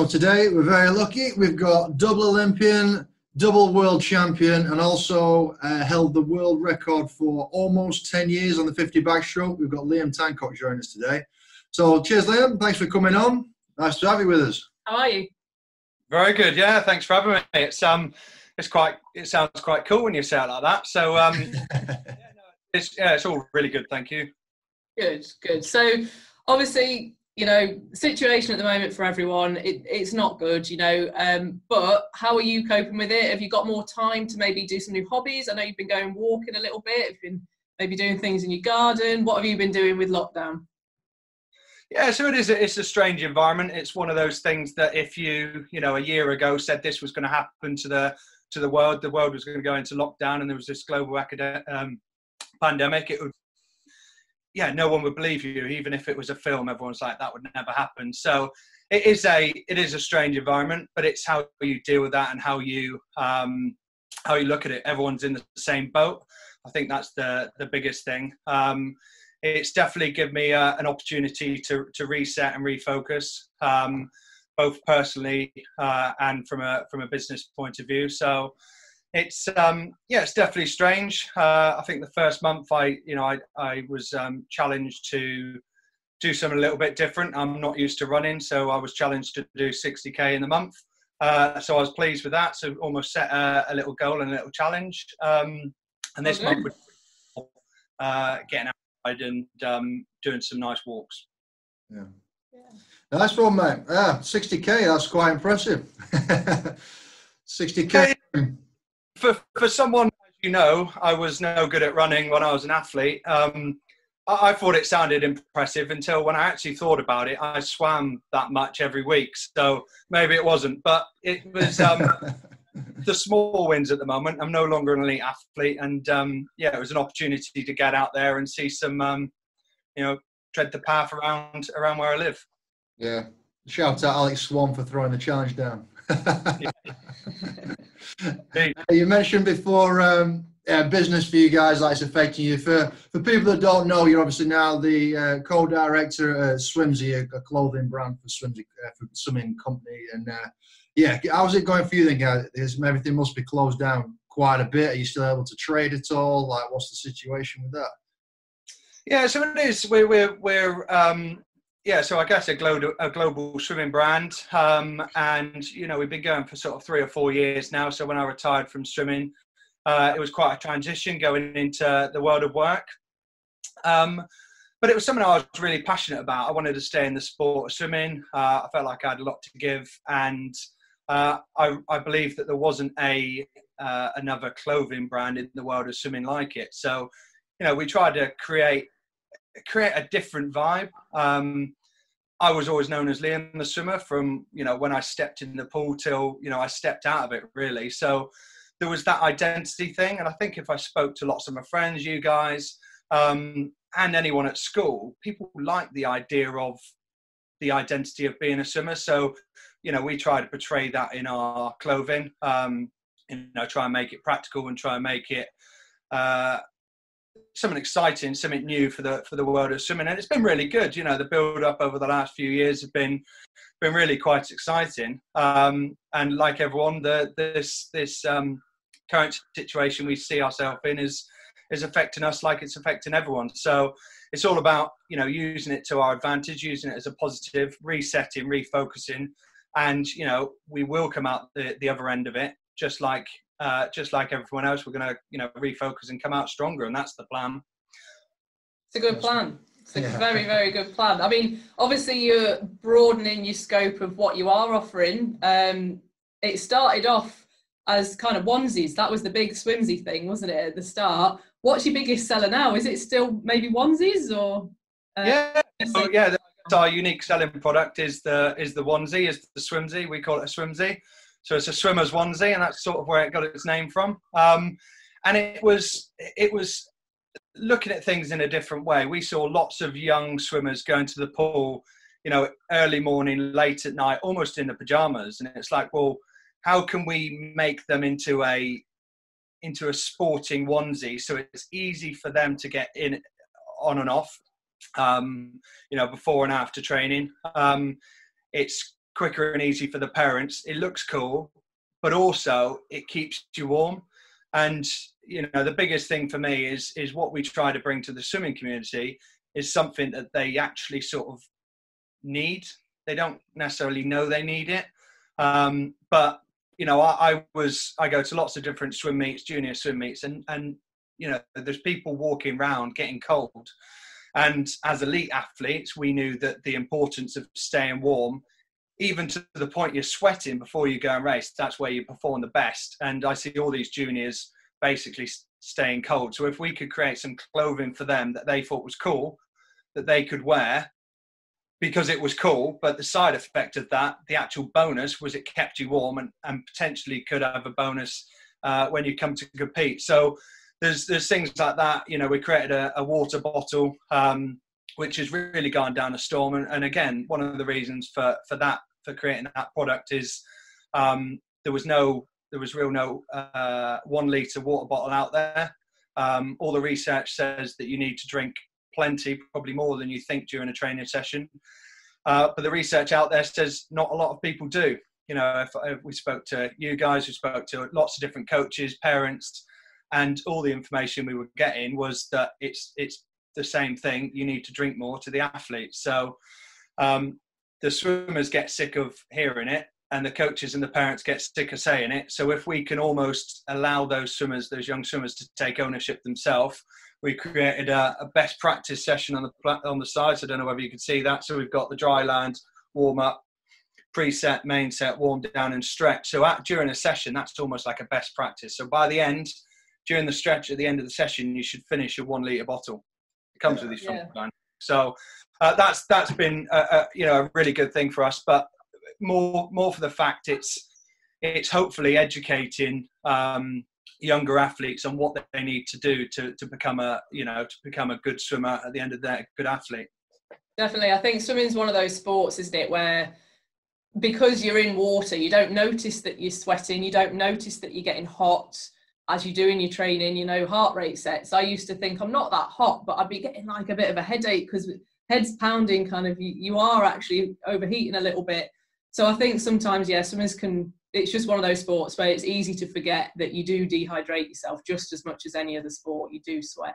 Right, so today we're very lucky. We've got double Olympian, double world champion, and also uh, held the world record for almost 10 years on the 50 backstroke. We've got Liam Tancock joining us today. So, cheers, Liam. Thanks for coming on. Nice to have you with us. How are you? Very good. Yeah, thanks for having me. It's um, it's quite. It sounds quite cool when you say it like that. So um, yeah, no, it's yeah, it's all really good. Thank you. Good, good. So obviously you know situation at the moment for everyone it, it's not good you know um, but how are you coping with it? Have you got more time to maybe do some new hobbies? I know you've been going walking a little bit you've been maybe doing things in your garden. What have you been doing with lockdown? Yeah so it is a, it's a strange environment. It's one of those things that if you you know a year ago said this was going to happen to the to the world the world was going to go into lockdown and there was this global academic um, pandemic it would yeah, no one would believe you, even if it was a film. Everyone's like, that would never happen. So it is a it is a strange environment, but it's how you deal with that and how you um, how you look at it. Everyone's in the same boat. I think that's the the biggest thing. Um, it's definitely given me uh, an opportunity to to reset and refocus, um, both personally uh, and from a from a business point of view. So it's um, yeah, it's definitely strange. Uh, I think the first month I, you know, I, I was um, challenged to do something a little bit different. I'm not used to running, so I was challenged to do 60k in the month. Uh, so I was pleased with that. So almost set a, a little goal and a little challenge. Um, and this okay. month, uh, getting outside and um, doing some nice walks. Yeah. yeah. Nice one, mate. Yeah, 60k. That's quite impressive. 60k for for someone as you know, I was no good at running when I was an athlete. Um, I, I, thought it sounded impressive until when I actually thought about it. I swam that much every week, so maybe it wasn't. But it was um, the small wins at the moment. I'm no longer an elite athlete, and um, yeah, it was an opportunity to get out there and see some, um, you know, tread the path around around where I live. Yeah, shout out Alex Swan for throwing the challenge down. You mentioned before um, uh, business for you guys like it's affecting you. For for people that don't know, you're obviously now the uh, co-director at Swimsy, a, a, clothing brand for Swimsy, uh, for swimming company. And uh, yeah, how's it going for you then, guys? Everything must be closed down quite a bit. Are you still able to trade at all? Like, what's the situation with that? Yeah, so it is. We're we're we're um, yeah, so I guess a global, a global swimming brand, um, and you know we've been going for sort of three or four years now. So when I retired from swimming, uh, it was quite a transition going into the world of work. Um, but it was something I was really passionate about. I wanted to stay in the sport of swimming. Uh, I felt like I had a lot to give, and uh, I, I believe that there wasn't a uh, another clothing brand in the world of swimming like it. So, you know, we tried to create create a different vibe. Um, I was always known as Liam the swimmer from you know when I stepped in the pool till you know I stepped out of it really. So there was that identity thing, and I think if I spoke to lots of my friends, you guys, um, and anyone at school, people like the idea of the identity of being a swimmer. So you know we try to portray that in our clothing. Um, you know, try and make it practical and try and make it uh, something exciting, something new for the for the world of swimming, and it's been really good. You know, the build up over the last few years have been been really quite exciting. Um, and like everyone, the this this um, current situation we see ourselves in is is affecting us like it's affecting everyone. So it's all about you know using it to our advantage, using it as a positive, resetting, refocusing, and you know we will come out the, the other end of it just like uh, just like everyone else, we're going to you know refocus and come out stronger, and that's the plan. It's a good plan. It's a yeah. very very good plan. I mean, obviously you're broadening your scope of what you are offering. Um, it started off as kind of onesies. That was the big swimsy thing, wasn't it, at the start? What's your biggest seller now? Is it still maybe onesies or? Uh, yeah, oh, yeah. Our unique selling product is the is the onesie, is the swimsy. We call it a swimsy. So it's a swimmer's onesie, and that's sort of where it got its name from. Um, and it was it was looking at things in a different way. We saw lots of young swimmers going to the pool, you know, early morning, late at night, almost in the pajamas, and it's like, well, how can we make them into a into a sporting onesie so it's easy for them to get in on and off um, you know before and after training um, it's quicker and easy for the parents. It looks cool, but also it keeps you warm. And you know, the biggest thing for me is is what we try to bring to the swimming community is something that they actually sort of need. They don't necessarily know they need it, um, but you know, I, I, was I go to lots of different swim meets, junior swim meets, and and you know, there's people walking around getting cold, and as elite athletes, we knew that the importance of staying warm, even to the point you're sweating before you go and race. That's where you perform the best. And I see all these juniors basically staying cold. So if we could create some clothing for them that they thought was cool, that they could wear because it was cool, but the side effect of that, the actual bonus was it kept you warm and, and potentially could have a bonus uh, when you come to compete. So there's there's things like that. You know, we created a, a water bottle, um, which has really gone down a storm. And, and, again, one of the reasons for for that for creating that product is um, there was no there was real no uh, one liter water bottle out there. Um, all the research says that you need to drink plenty, probably more than you think during a training session. Uh, but the research out there says not a lot of people do. You know, if, if we spoke to you guys, we spoke to lots of different coaches, parents, and all the information we were getting was that it's it's the same thing. You need to drink more to the athletes. So um, the swimmers get sick of hearing it, and the coaches and the parents get sick of saying it. So if we can almost allow those swimmers, those young swimmers, to take ownership themselves, we created a, a, best practice session on the on the side. So I don't know whether you can see that. So we've got the dry land warm up, preset, main set, warm down, and stretch. So at, during a session, that's almost like a best practice. So by the end, during the stretch at the end of the session, you should finish a one liter bottle. It comes with these yeah. So uh, that's that's been a, a, you know a really good thing for us. But more more for the fact it's it's hopefully educating um, younger athletes on what they need to do to, to become a you know to become a good swimmer at the end of the day, good athlete. Definitely, I think swimming is one of those sports, isn't it, where because you're in water, you don't notice that you're sweating, you don't notice that you're getting hot as you do in your training. You know, heart rate sets. I used to think I'm not that hot, but I'd be getting like a bit of a headache because head's pounding. Kind of, you, you are actually overheating a little bit. So I think sometimes, yeah, swimmers can it's just one of those sports where it's easy to forget that you do dehydrate yourself just as much as any other sport. You do sweat.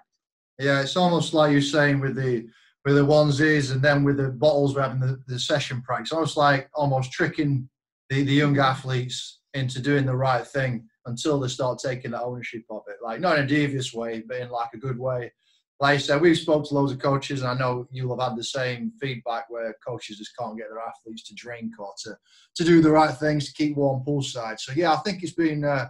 Yeah, it's almost like you're saying with the with the onesies and then with the bottles we're having the, the session practice. Almost like almost tricking the, the young athletes into doing the right thing until they start taking the ownership of it. Like not in a devious way, but in like a good way like I said, we've spoke to loads of coaches, and I know you'll have had the same feedback where coaches just can't get their athletes to drink or to, to do the right things to keep warm poolside. So yeah, I think it's been uh,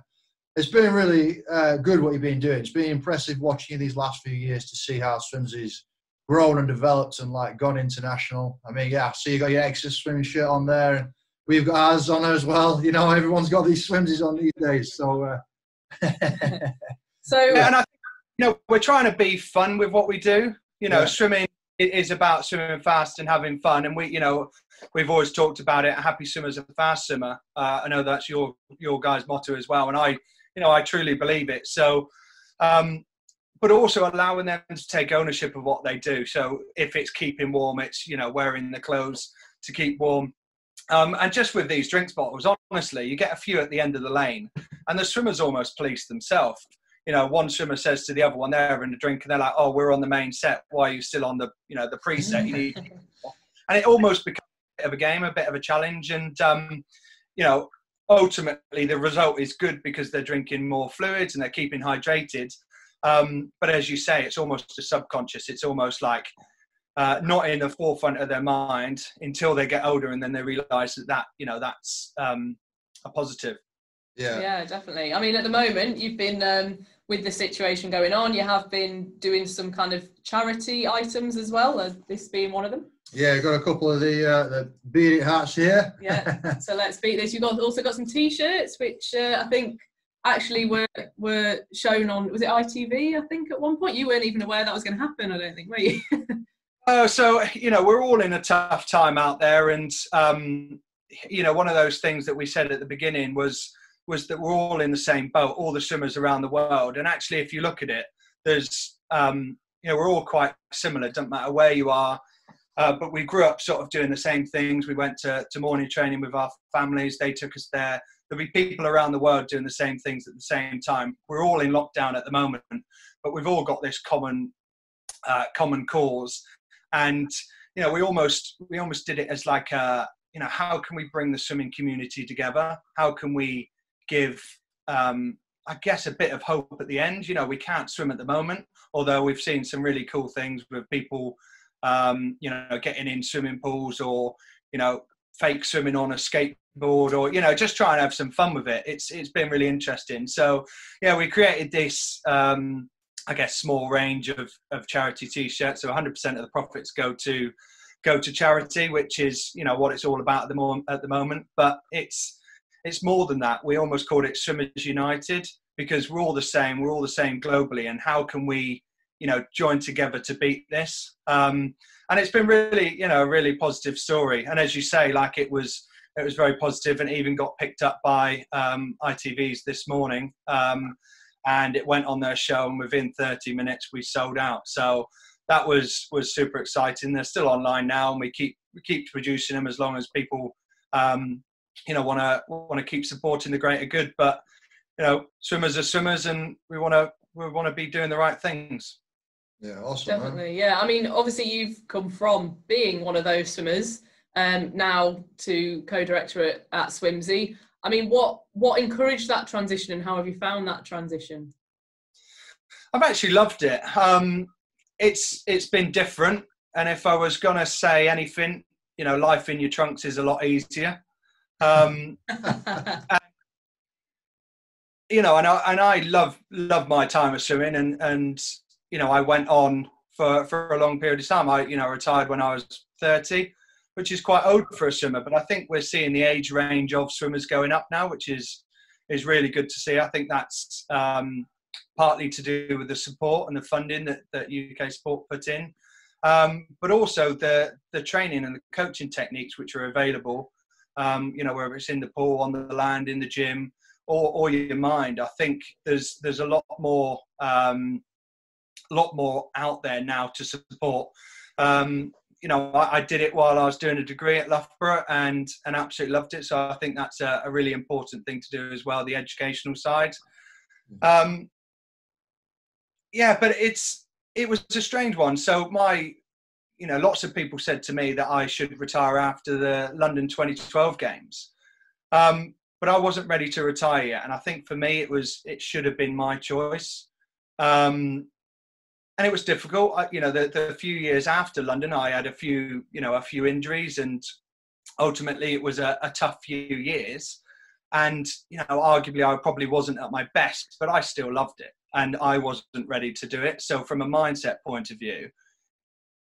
it's been really uh, good what you've been doing. It's been impressive watching you these last few years to see how Swimsy's grown and developed and like gone international. I mean, yeah, so you got your extra swimming shirt on there, and we've got ours on as well. You know, everyone's got these swimsies on these days. So. Uh, so yeah, and I you know, we're trying to be fun with what we do. You know, yeah. swimming is about swimming fast and having fun. And we, you know, we've always talked about it. Happy swimmer's a fast swimmer. Uh, I know that's your your guys' motto as well, and I, you know, I truly believe it. So, um, but also allowing them to take ownership of what they do. So if it's keeping warm, it's you know wearing the clothes to keep warm. Um, and just with these drinks bottles, honestly, you get a few at the end of the lane, and the swimmers almost police themselves you know, one swimmer says to the other one, they're having a drink, and they're like, "Oh, we're on the main set. Why are you still on the, you know, the preset? You need." and it almost becomes a bit of a game, a bit of a challenge, and um, you know, ultimately the result is good because they're drinking more fluids and they're keeping hydrated. Um, but as you say, it's almost a subconscious. It's almost like uh, not in the forefront of their mind until they get older, and then they realise that that you know that's um, a positive. Yeah. Yeah, definitely. I mean, at the moment, you've been um, with the situation going on, you have been doing some kind of charity items as well, uh, this being one of them. Yeah, I've got a couple of the uh, the beat it hats here. yeah, so let's beat this. You've got, also got some t-shirts, which uh, I think actually were were shown on was it ITV? I think at one point you weren't even aware that was going to happen. I don't think, were you? uh, so you know we're all in a tough time out there, and um, you know one of those things that we said at the beginning was was that we're all in the same boat, all the swimmers around the world. And actually, if you look at it, there's, um, you know, we're all quite similar. Doesn't matter where you are, Uh, but we grew up sort of doing the same things. We went to, to morning training with our families. They took us there. There'll be people around the world doing the same things at the same time. We're all in lockdown at the moment, but we've all got this common uh, common cause. And you know, we almost we almost did it as like a you know, how can we bring the swimming community together? How can we give um, I guess a bit of hope at the end. You know, we can't swim at the moment, although we've seen some really cool things with people, um, you know, getting in swimming pools or you know, fake swimming on a skateboard or you know, just try and have some fun with it. It's it's been really interesting. So yeah, we created this. Um, I guess small range of, of charity t-shirts. So 100% of the profits go to go to charity, which is you know what it's all about at the moment. At the moment, but it's it's more than that. We almost called it Swimmers United because we're all the same. We're all the same globally, and how can we, you know, join together to beat this? Um, and it's been really, you know, a really positive story. And as you say, like it was, it was very positive, and even got picked up by um, ITV's this morning. Um, and it went on their show, and within 30 minutes we sold out. So that was was super exciting. They're still online now, and we keep we keep producing them as long as people um, you know want to want to keep supporting the greater good. But you know, swimmers are swimmers, and we want to we want to be doing the right things. Yeah, awesome. Definitely, man. yeah. I mean, obviously, you've come from being one of those swimmers, um, now to co-director at, at Swimsy. I mean, what what encouraged that transition, and how have you found that transition? I've actually loved it. Um, it's it's been different, and if I was gonna say anything, you know, life in your trunks is a lot easier. Um, and, you know, and I, and I love love my time at swimming, and and you know, I went on for for a long period of time. I you know retired when I was thirty, which is quite old for a swimmer. But I think we're seeing the age range of swimmers going up now, which is is really good to see. I think that's um, partly to do with the support and the funding that, that UK Sport put in, um, but also the the training and the coaching techniques which are available um, you know, whether it's in the pool, on the land, in the gym, or, or your mind. I think there's there's a lot more um, lot more out there now to support. Um, you know, I, I, did it while I was doing a degree at Loughborough and and absolutely loved it. So I think that's a, a really important thing to do as well, the educational side. Mm-hmm. Um, yeah, but it's it was a strange one. So my you know, lots of people said to me that I should retire after the London 2012 games. Um, but I wasn't ready to retire yet. And I think for me, it was, it should have been my choice. Um, and it was difficult. I, you know, the, the few years after London, I had a few, you know, a few injuries and ultimately it was a, a tough few years. And, you know, arguably I probably wasn't at my best, but I still loved it and I wasn't ready to do it. So from a mindset point of view,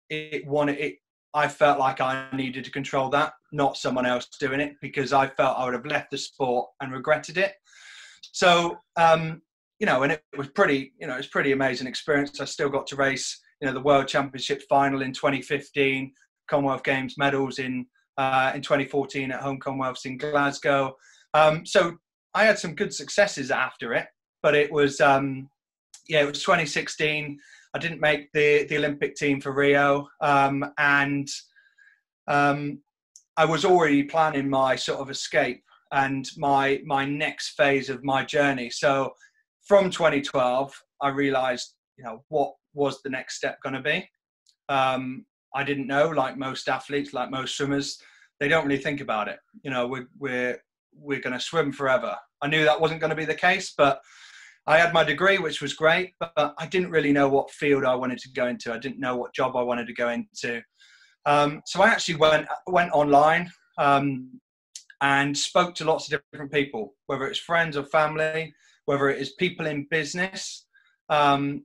it wanted it. I felt like I needed to control that, not someone else doing it, because I felt I would have left the sport and regretted it. So, um, you know, and it was pretty, you know, it's pretty amazing experience. I still got to race, you know, the World Championship final in 2015, Commonwealth Games medals in uh, in 2014 at Home Commonwealths in Glasgow. Um, so I had some good successes after it, but it was, um, yeah, it was 2016. I didn't make the, the Olympic team for Rio, um, and um, I was already planning my sort of escape and my my next phase of my journey. So from 2012, I realised, you know, what was the next step going to be. Um, I didn't know, like most athletes, like most swimmers, they don't really think about it. You know, we're we're we're going to swim forever. I knew that wasn't going to be the case, but I had my degree, which was great, but I didn't really know what field I wanted to go into. I didn't know what job I wanted to go into. Um, so I actually went went online um, and spoke to lots of different people, whether it's friends or family, whether it is people in business. Um,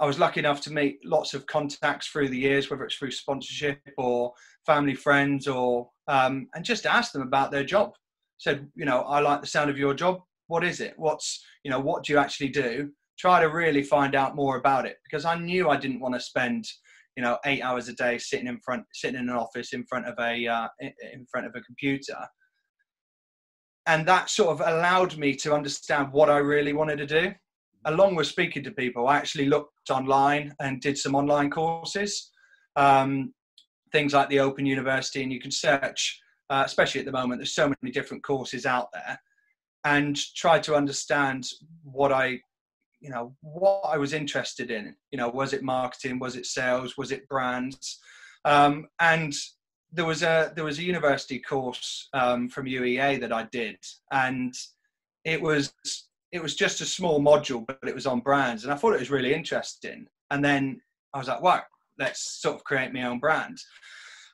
I was lucky enough to meet lots of contacts through the years, whether it's through sponsorship or family friends, or um, and just ask them about their job. Said, you know, I like the sound of your job what is it? What's, you know, what do you actually do? Try to really find out more about it because I knew I didn't want to spend, you know, eight hours a day sitting in front, sitting in an office in front of a, uh, in front of a computer. And that sort of allowed me to understand what I really wanted to do. Along with speaking to people, I actually looked online and did some online courses. Um, things like the Open University, and you can search, uh, especially at the moment, there's so many different courses out there, and try to understand what I, you know, what I was interested in. You know, was it marketing? Was it sales? Was it brands? Um, and there was a there was a university course um, from UEA that I did, and it was it was just a small module, but it was on brands, and I thought it was really interesting. And then I was like, "Wow, let's sort of create my own brand."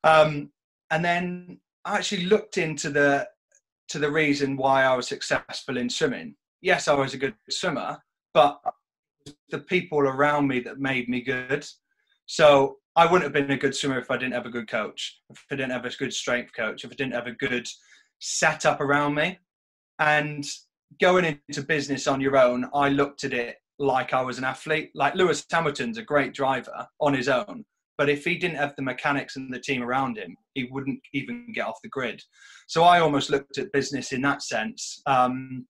Um, and then I actually looked into the to the reason why I was successful in swimming. Yes, I was a good swimmer, but the people around me that made me good. So I wouldn't have been a good swimmer if I didn't have a good coach, if I didn't have a good strength coach, if I didn't have a good setup around me. And going into business on your own, I looked at it like I was an athlete. Like Lewis Hamilton's a great driver on his own, but if he didn't have the mechanics and the team around him, he wouldn't even get off the grid. So I almost looked at business in that sense um,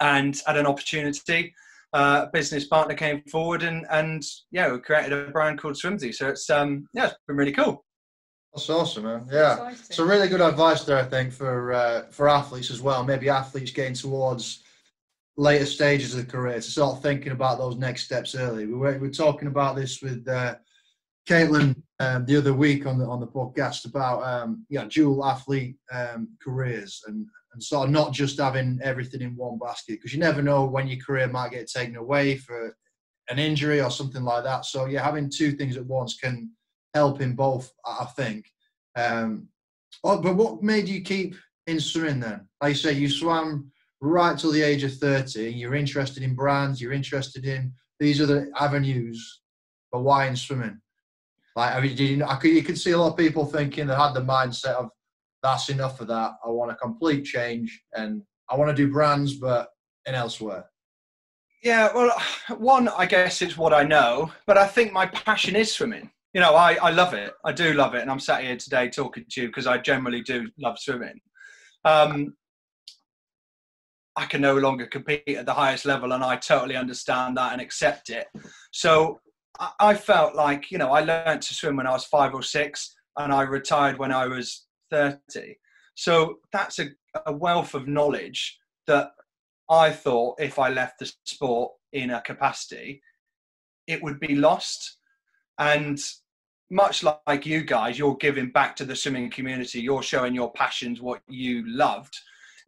and had an opportunity. Uh, business partner came forward and and yeah, we created a brand called Swimsy. So it's um yeah, it's been really cool. That's awesome, man. Yeah, Exciting. so really good advice there, I think, for uh, for athletes as well. Maybe athletes getting towards later stages of the career to start thinking about those next steps early. We were, we were talking about this with uh, Caitlin um, the other week on the on the podcast about um, yeah dual athlete um, careers and and sort of not just having everything in one basket because you never know when your career might get taken away for an injury or something like that. So yeah, having two things at once can help in both, I think. Um, oh, but what made you keep in swimming then? Like you say, you swam right till the age of 30. You're interested in brands. You're interested in these the avenues. But why in swimming? Like, I mean, did you, I could, you could see a lot of people thinking they had the mindset of that's enough of that. I want a complete change and I want to do brands, but in elsewhere. Yeah, well, one, I guess it's what I know, but I think my passion is swimming you know, I, I love it. I do love it. And I'm sat here today talking to you because I generally do love swimming. Um, I can no longer compete at the highest level, and I totally understand that and accept it. So I, I felt like, you know, I learned to swim when I was five or six, and I retired when I was 30. So that's a, a wealth of knowledge that I thought if I left the sport in a capacity, it would be lost. And much like you guys, you're giving back to the swimming community. You're showing your passions, what you loved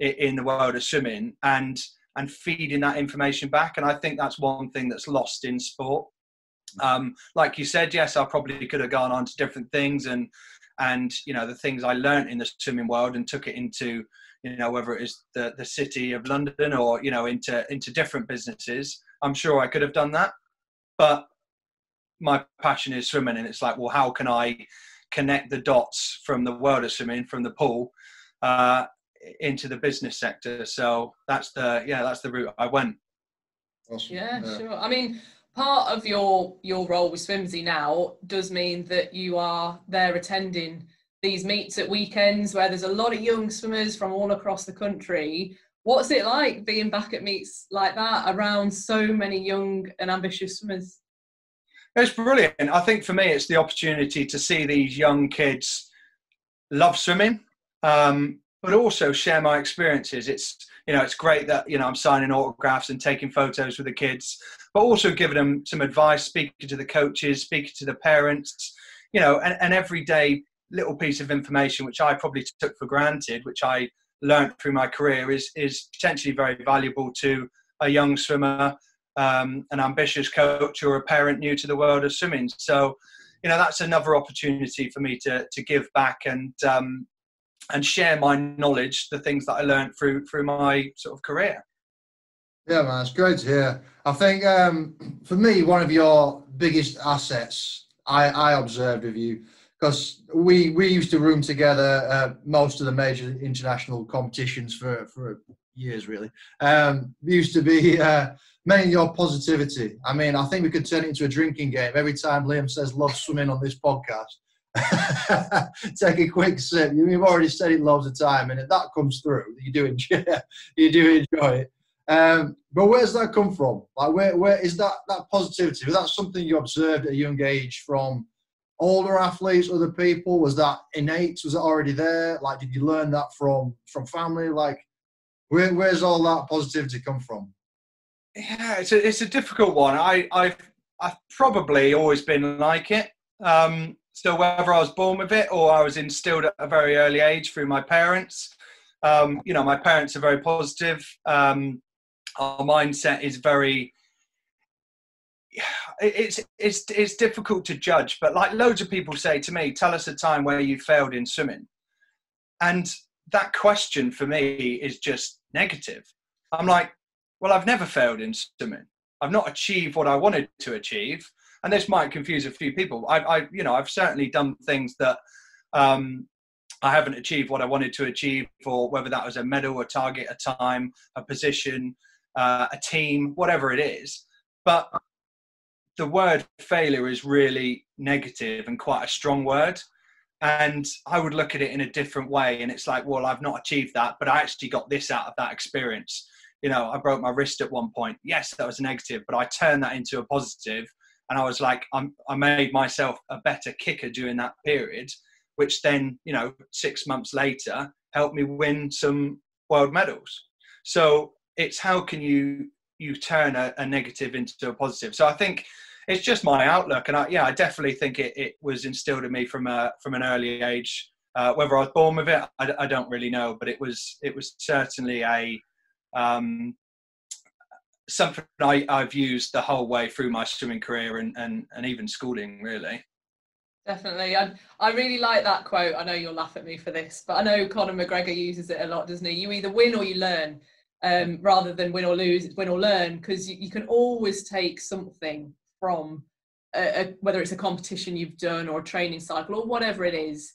in the world of swimming, and and feeding that information back. And I think that's one thing that's lost in sport. Um, like you said, yes, I probably could have gone on to different things and and you know the things I learned in the swimming world and took it into you know whether it is the the city of London or you know into into different businesses. I'm sure I could have done that, but my passion is swimming, and it's like, well, how can I connect the dots from the world of swimming, from the pool, uh, into the business sector? So that's the yeah, that's the route I went. Awesome. Yeah, yeah, sure. I mean, part of your your role with Swimsy now does mean that you are there attending these meets at weekends where there's a lot of young swimmers from all across the country. What's it like being back at meets like that around so many young and ambitious swimmers? It's brilliant. I think for me, it's the opportunity to see these young kids love swimming, um, but also share my experiences. It's you know it's great that you know I'm signing autographs and taking photos with the kids, but also giving them some advice, speaking to the coaches, speaking to the parents, you know, and, and everyday little piece of information which I probably took for granted, which I learned through my career, is is potentially very valuable to a young swimmer um, an ambitious coach or a parent new to the world of swimming. So, you know, that's another opportunity for me to to give back and um, and share my knowledge, the things that I learned through through my sort of career. Yeah, man, it's great to hear. I think um, for me, one of your biggest assets I, I observed of you because we we used to room together uh, most of the major international competitions for for years really. Um, used to be uh, mainly your positivity. I mean, I think we could turn it into a drinking game. Every time Liam says love swimming on this podcast, take a quick sip. You've already said it loads of time, and that comes through, you do enjoy, you do enjoy it. Um, but where's that come from? Like, where, where is that that positivity? Was that something you observed at a young age from older athletes, other people? Was that innate? Was it already there? Like, did you learn that from from family? Like, where, where's all that positivity come from? Yeah, it's a, it's a difficult one. I, I've, I've probably always been like it. Um, so whether I was born with it or I was instilled at a very early age through my parents, um, you know, my parents are very positive. Um, our mindset is very. It's it's it's difficult to judge, but like loads of people say to me, tell us a time where you failed in swimming, and that question for me is just negative. I'm like, well, I've never failed in swimming. I've not achieved what I wanted to achieve, and this might confuse a few people. I, I you know, I've certainly done things that um, I haven't achieved what I wanted to achieve, or whether that was a medal, a target, a time, a position, uh, a team, whatever it is. But the word failure is really negative and quite a strong word. And I would look at it in a different way. And it's like, well, I've not achieved that, but I actually got this out of that experience you know, I broke my wrist at one point. Yes, that was a negative, but I turned that into a positive. positive, and I was like, I'm, I made myself a better kicker during that period, which then, you know, six months later helped me win some world medals. So it's how can you you turn a, a negative into a positive. So I think it's just my outlook, and I, yeah, I definitely think it, it was instilled in me from a from an early age. Uh, whether I was born with it, I, I, don't really know, but it was it was certainly a um, something I, I've used the whole way through my swimming career and, and, and even schooling, really. Definitely. I, I really like that quote. I know you'll laugh at me for this, but I know Conor McGregor uses it a lot, doesn't he? You either win or you learn, um, rather than win or lose, it's win or learn, because you, you, can always take something from a, a, whether it's a competition you've done or a training cycle or whatever it is.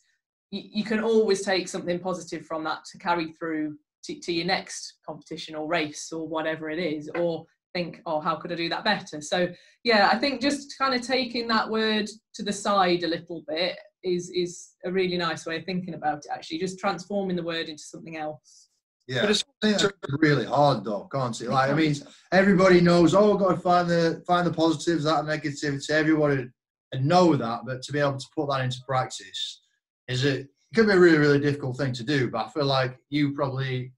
You, you can always take something positive from that to carry through to, to your next competition or race or whatever it is or think oh how could i do that better so yeah i think just kind of taking that word to the side a little bit is is a really nice way of thinking about it actually just transforming the word into something else yeah but it's really hard though can't it like i mean everybody knows oh got to find the find the positives that negativity everybody know that but to be able to put that into practice is it it can be a really, really difficult thing to do, but I feel like you probably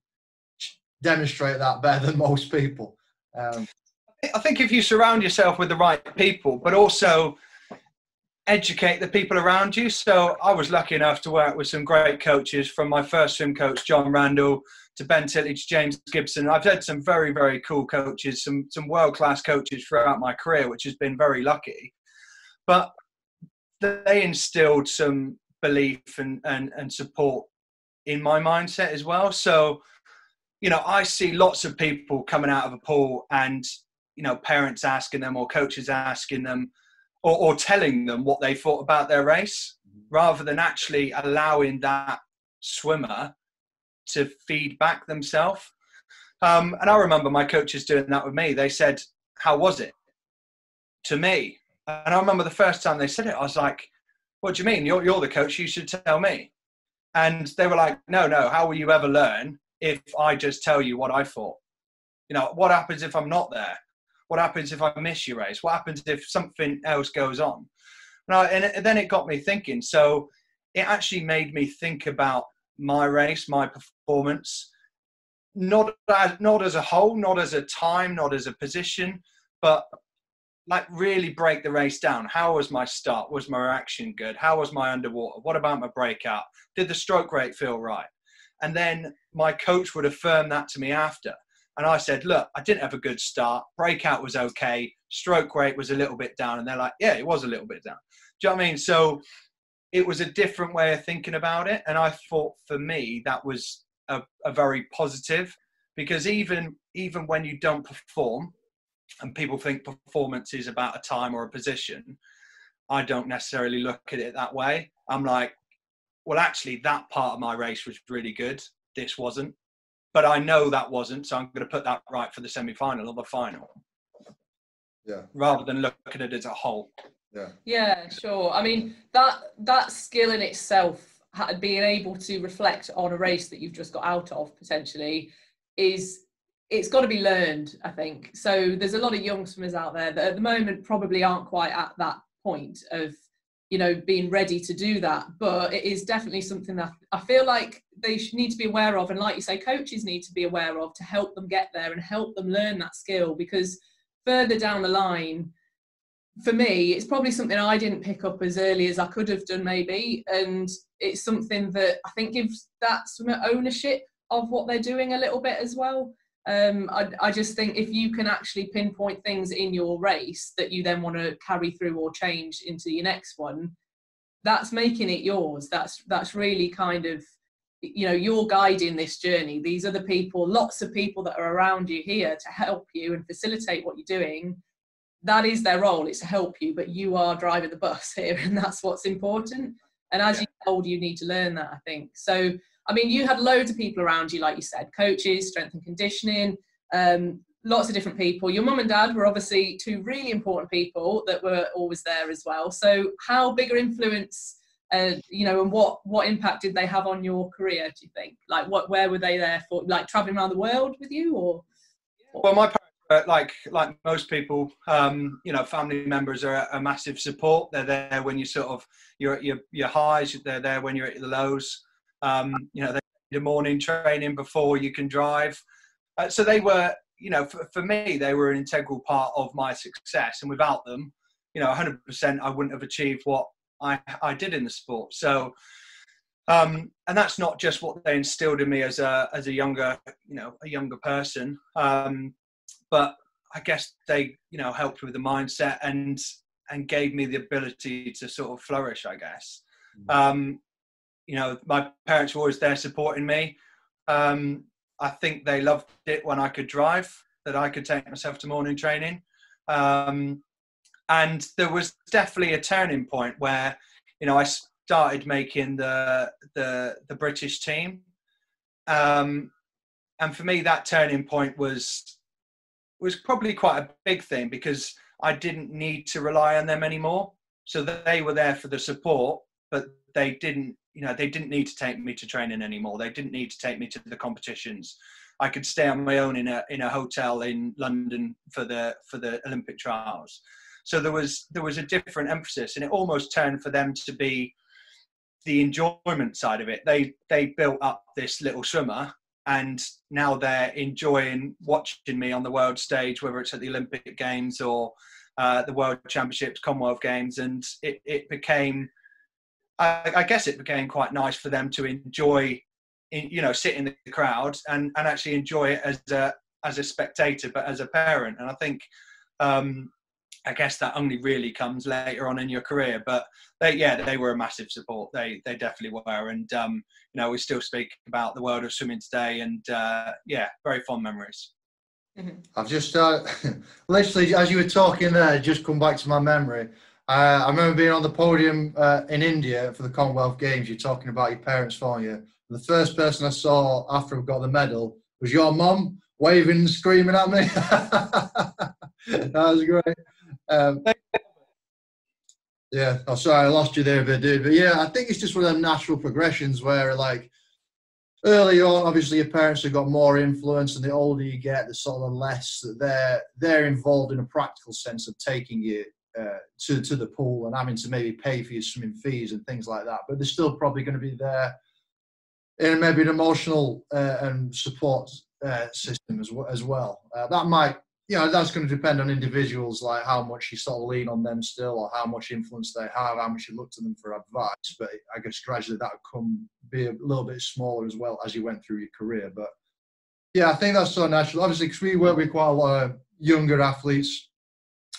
demonstrate that better than most people. Um, I think if you surround yourself with the right people, but also educate the people around you. So I was lucky enough to work with some great coaches from my first swim coach, John Randall, to Ben Titley, James Gibson. I've had some very, very cool coaches, some, some world class coaches throughout my career, which has been very lucky. But they instilled some belief and, and, and support in my mindset as well. So, you know, I see lots of people coming out of a pool and, you know, parents asking them or coaches asking them or, or telling them what they thought about their race mm-hmm. rather than actually allowing that swimmer to feed back themselves. Um, and I remember my coaches doing that with me. They said, How was it? to me. And I remember the first time they said it, I was like, what do you mean? You're, you're the coach. You should tell me. And they were like, no, no. How will you ever learn if I just tell you what I thought? You know, what happens if I'm not there? What happens if I miss your race? What happens if something else goes on? And, I, and then it got me thinking. So it actually made me think about my race, my performance, not as, not as a whole, not as a time, not as a position, but like really break the race down. How was my start? Was my reaction good? How was my underwater? What about my breakout? Did the stroke rate feel right? And then my coach would affirm that to me after. And I said, look, I didn't have a good start. Breakout was okay. Stroke rate was a little bit down. And they're like, yeah, it was a little bit down. Do you know what I mean? So it was a different way of thinking about it. And I thought for me, that was a, a very positive because even even when you don't perform, and people think performance is about a time or a position, I don't necessarily look at it that way. I'm like, well, actually, that part of my race was really good. This wasn't. But I know that wasn't, so I'm going to put that right for the semi final or the final. Yeah. Rather than look at it as a whole. Yeah. Yeah, sure. I mean, that that skill in itself, being able to reflect on a race that you've just got out of potentially, is it's got to be learned, I think. So there's a lot of young swimmers out there that at the moment probably aren't quite at that point of you know being ready to do that but it is definitely something that i feel like they need to be aware of and like you say coaches need to be aware of to help them get there and help them learn that skill because further down the line for me it's probably something i didn't pick up as early as i could have done maybe and it's something that i think gives that some ownership of what they're doing a little bit as well um, I, I, just think if you can actually pinpoint things in your race that you then want to carry through or change into your next one, that's making it yours. That's that's really kind of you know you're guiding this journey. These other people, lots of people that are around you here to help you and facilitate what you're doing. That is their role. It's to help you, but you are driving the bus here, and that's what's important. And as yeah. you get older, you need to learn that. I think so. I mean, you had loads of people around you, like you said, coaches, strength and conditioning, um, lots of different people. Your mum and dad were obviously two really important people that were always there as well. So, how big an influence, uh, you know, and what what impact did they have on your career? Do you think? Like, what where were they there for? Like traveling around the world with you, or? Well, my parents, like like most people, um, you know, family members are a, a massive support. They're there when you sort of you're at your your highs. They're there when you're at the lows. Um, you know, the morning training before you can drive. Uh, so they were, you know, for, for me, they were an integral part of my success. And without them, you know, 100%, I wouldn't have achieved what I, I did in the sport. So, um, and that's not just what they instilled in me as a as a younger, you know, a younger person. But I guess they, you know, helped with the mindset and and gave me the ability to sort of flourish. I guess. Mm. Um, you know, my parents were always there supporting me. Um, I think they loved it when I could drive, that I could take myself to morning training. Um, and there was definitely a turning point where, you know, I started making the the, the British team. Um, and for me, that turning point was was probably quite a big thing because I didn't need to rely on them anymore. So they were there for the support, but they didn't you know they didn't need to take me to training anymore. They didn't need to take me to the competitions. I could stay on my own in a in a hotel in london for the for the olympic trials. So there was there was a different emphasis and it almost turned for them to be the enjoyment side of it. They they built up this little swimmer and now they're enjoying watching me on the world stage whether it's at the olympic games or uh, the world championships commonwealth games and it, it became I, I, guess it became quite nice for them to enjoy, you know, sit in the crowd and, and actually enjoy it as a as a spectator, but as a parent. And I think, um, I guess that only really comes later on in your career. But they, yeah, they were a massive support. They they definitely were. And um, you know, we still speak about the world of swimming today, and uh, yeah, very fond memories. Mm-hmm. I've just uh, literally, as you were talking there, just come back to my memory. Uh, I remember being on the podium uh, in India for the Commonwealth Games. You're talking about your parents for you. And the first person I saw after I got the medal was your mum waving, and screaming at me. that was great. Um, yeah, oh, sorry, I lost you there a bit, dude. But yeah, I think it's just one of them natural progressions where, like, early on, obviously your parents have got more influence, and the older you get, the sort of less that they're they're involved in a practical sense of taking you uh, to to the pool and having to maybe pay for your swimming fees and things like that. But they're still probably going to be there in maybe an emotional uh, and support uh, system as well. As well. Uh, that might, you know, that's going to depend on individuals, like how much you sort of lean on them still, or how much influence they have, how much you look to them for advice. But I guess gradually that would come be a little bit smaller as well as you went through your career. But yeah, I think that's so natural. Obviously, because we work with quite a lot of younger athletes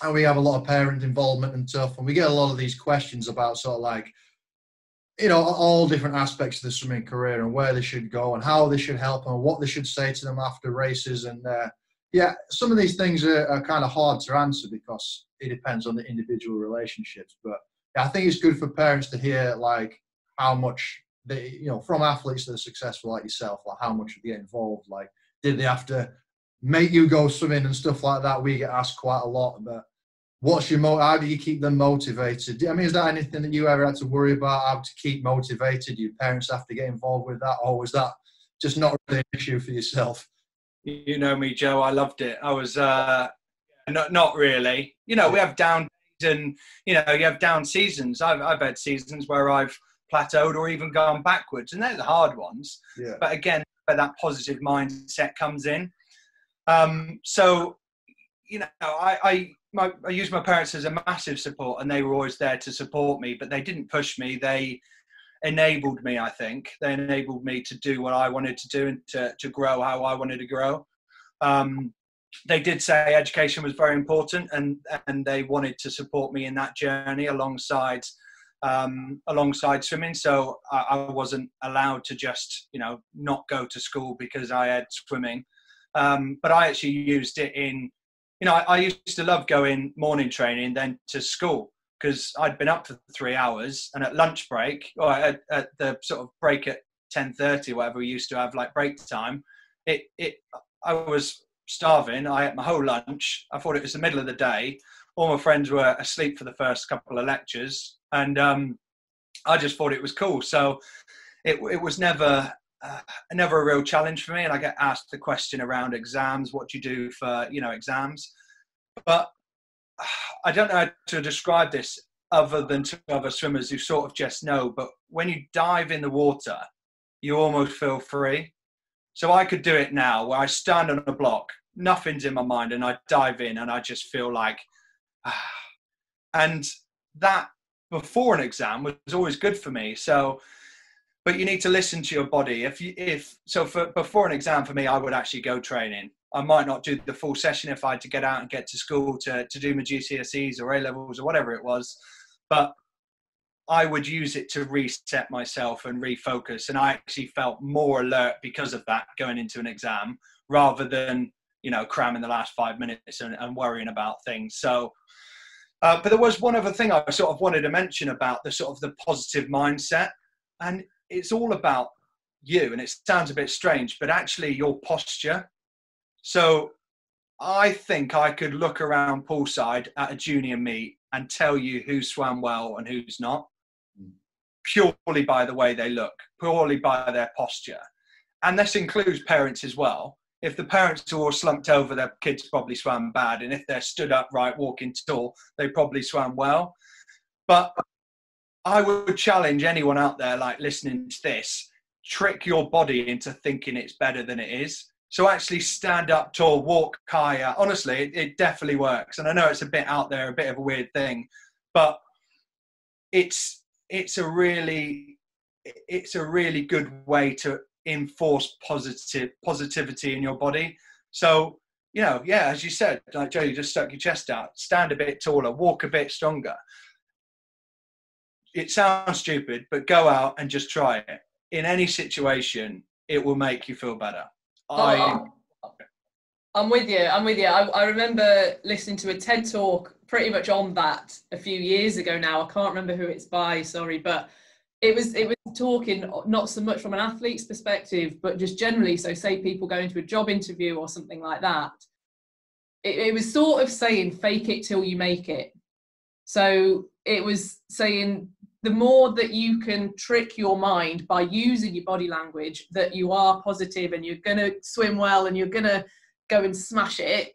and we have a lot of parent involvement and stuff, and we get a lot of these questions about sort of like, you know, all different aspects of the swimming career and where they should go and how they should help and what they should say to them after races. And uh, yeah, some of these things are, are kind of hard to answer because it depends on the individual relationships. But I think it's good for parents to hear like how much they, you know, from athletes that are successful like yourself, like how much they get involved. Like, did they have to make you go swimming and stuff like that? We get asked quite a lot, but what's your mo- how do you keep them motivated i mean is that anything that you ever had to worry about how to keep motivated your parents have to get involved with that or was that just not really an issue for yourself you know me joe i loved it i was uh not, not really you know we have down and you know you have down seasons. I've I've had seasons where I've plateaued or even gone backwards, and they're the hard ones. Yeah. But again, where that positive mindset comes in. Um, so you know, I, I my, I used my parents as a massive support, and they were always there to support me. But they didn't push me. They enabled me. I think they enabled me to do what I wanted to do and to to grow how I wanted to grow. Um, they did say education was very important, and and they wanted to support me in that journey alongside um, alongside swimming. So I, I, wasn't allowed to just you know not go to school because I had swimming. Um, but I actually used it in you know I, I used to love going morning training then to school because I'd been up for three hours and at lunch break or at, at the sort of break at 10.30 whatever we used to have like break time it it I was starving. I ate my whole lunch. I thought it was the middle of the day. All my friends were asleep for the first couple of lectures, and um, I just thought it was cool. So it, it was never uh, never a real challenge for me. And I get asked the question around exams: What do you do for you know exams? But I don't know how to describe this other than to other swimmers who sort of just know. But when you dive in the water, you almost feel free. So I could do it now where I stand on a block, nothing's in my mind, and I dive in and I just feel like, ah. and that before an exam was always good for me. So, but you need to listen to your body. If you, if, so for, before an exam for me, I would actually go training. I might not do the full session if I had to get out and get to school to, to do my GCSEs or A levels or whatever it was. But I would use it to reset myself and refocus. And I actually felt more alert because of that going into an exam rather than, you know, cramming the last five minutes and, and worrying about things. So, uh, but there was one other thing I sort of wanted to mention about the sort of the positive mindset. And it's all about you. And it sounds a bit strange, but actually your posture. So I think I could look around poolside at a junior meet and tell you who swam well and who's not hmm. purely by the way they look, purely by their posture. And this includes parents as well. If the parents are all slumped over, their kids probably swam bad. And if they're stood upright, walking tall, they probably swam well. But I would challenge anyone out there, like listening to this, trick your body into thinking it's better than it is. So actually stand up tall, walk higher. Honestly, it, it definitely works. And I know it's a bit out there, a bit of a weird thing, but it's it's a really it's a really good way to enforce positive positivity in your body. So you know, yeah, as you said, like Joe, you just stuck your chest out, stand a bit taller, walk a bit stronger. It sounds stupid, but go out and just try it. In any situation, it will make you feel better. Oh, I I'm with you. I'm with you. I, I, remember listening to a TED talk pretty much on that a few years ago now. I can't remember who it's by, sorry, but it was it was talking not so much from an athlete's perspective, but just generally. So, say people go into a job interview or something like that. It, it was sort of saying fake it till you make it. So it was saying the more that you can trick your mind by using your body language that you are positive and you're going to swim well and you're going to go and smash it,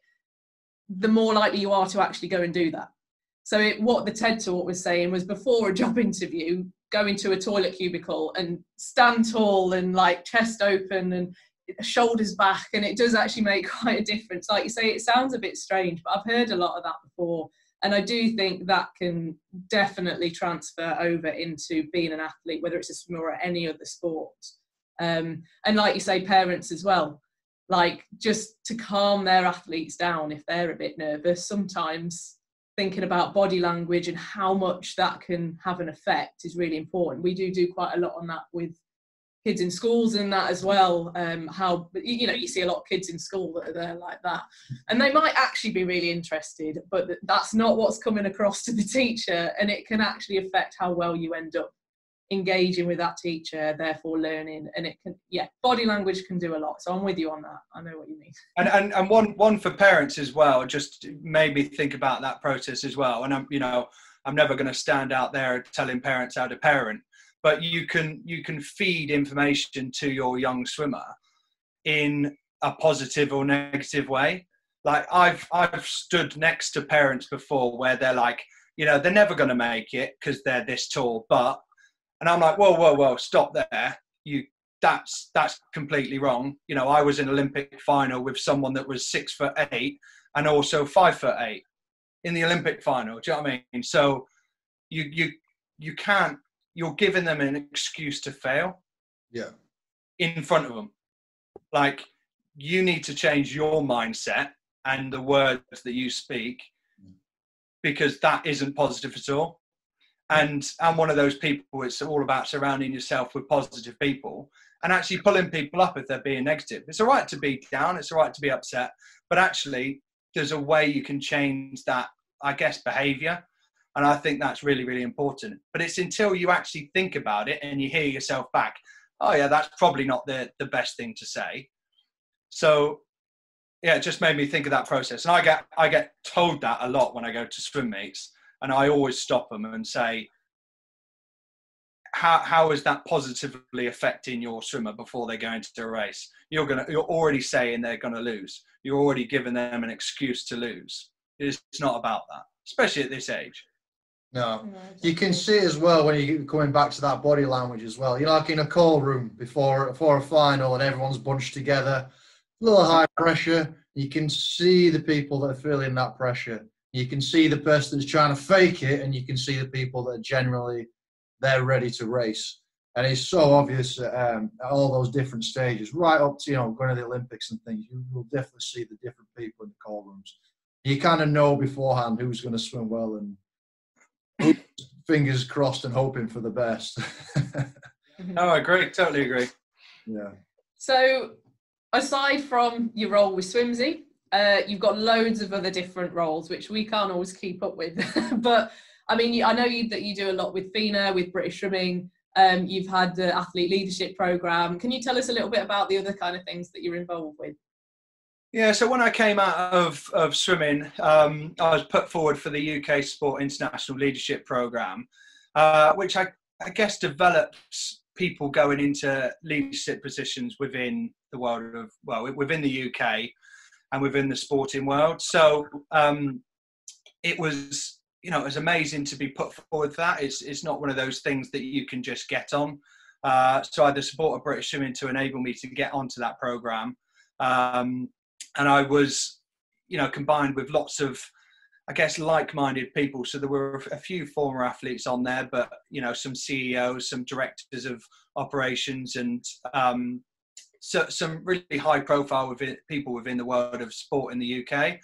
the more likely you are to actually go and do that. So it, what the TED talk was saying was before a job interview, go into a toilet cubicle and stand tall and like chest open and shoulders back, and it does actually make quite a difference. Like you say, it sounds a bit strange, but I've heard a lot of that before, and I do think that can definitely transfer over into being an athlete, whether it's a swimmer or any other sport. Um, and like you say, parents as well like just to calm their athletes down if they're a bit nervous sometimes thinking about body language and how much that can have an effect is really important we do do quite a lot on that with kids in schools and that as well um, how you know you see a lot of kids in school that are there like that. And they might actually be really interested but that's not what's coming across to the teacher and it can actually affect how well you end up engaging with that teacher therefore learning and it can yeah body language can do a lot. So i'm with you on that. I know what you mean. And and, and one one for parents as well just made me think about that process as well. And i'm you know i'm never going to stand out there telling parents how to parent but you can you can feed information to your young swimmer in a positive or negative way like i've i've stood next to parents before where they're like you know, they're never going to make it because they're this tall. But, and I'm like, whoa, whoa, whoa, stop there. You, that's that's completely wrong. You know, I was in Olympic final with someone that was six foot eight and also five foot eight in the Olympic final. Do you know what I mean? So you you you can't. You're giving them an excuse to fail. Yeah. In front of them, like you need to change your mindset and the words that you speak mm. because that isn't positive at all. And I'm one of those people. It's all about surrounding yourself with positive people and actually pulling people up if they're being negative. It's all right to be down. It's all right to be upset, but actually, there's a way you can change that. I guess behavior, and I think that's really, really important. But it's until you actually think about it and you hear yourself back. Oh yeah, that's probably not the the best thing to say. So yeah, it just made me think of that process. And I get I get told that a lot when I go to swim meets, and I always stop them and say, how how is that positively affecting your swimmer before they go into a race? You're gonna you're already saying they're gonna lose. You're already giving them an excuse to lose. It's not about that, especially at this age. No, you can see as well when you're coming back to that body language as well. You're like in a call room before before a final, and everyone's bunched together a little high pressure. You can see the people that are feeling that pressure. You can see the person that's trying to fake it, and you can see the people that are generally they're ready to race. And it's so obvious um, at all those different stages, right up to you know going to the Olympics and things. You will definitely see the different people in the call rooms. You kind of know beforehand who's going to swim well and fingers crossed and hoping for the best. no, I agree. Totally agree. Yeah. So aside from your role with Swimzi, uh, you've got loads of other different roles which we can't always keep up with. but I mean, I know you, that you do a lot with FINA, with British Swimming. Um, you've had the athlete leadership program. Can you tell us a little bit about the other kind of things that you're involved with? Yeah, so when I came out of, of swimming, um, I was put forward for the UK Sport International Leadership Program, uh, which I, I guess develops people going into leadership positions within the world of well within the UK and within the sporting world. So um, it was you know it was amazing to be put forward for that. It's it's not one of those things that you can just get on. Uh, so I had the support of British Swimming to enable me to get onto that program, um, and I was you know combined with lots of I guess like-minded people. So there were a few former athletes on there, but you know some CEOs, some directors of operations, and um, so, some really high-profile within, people within the world of sport in the UK.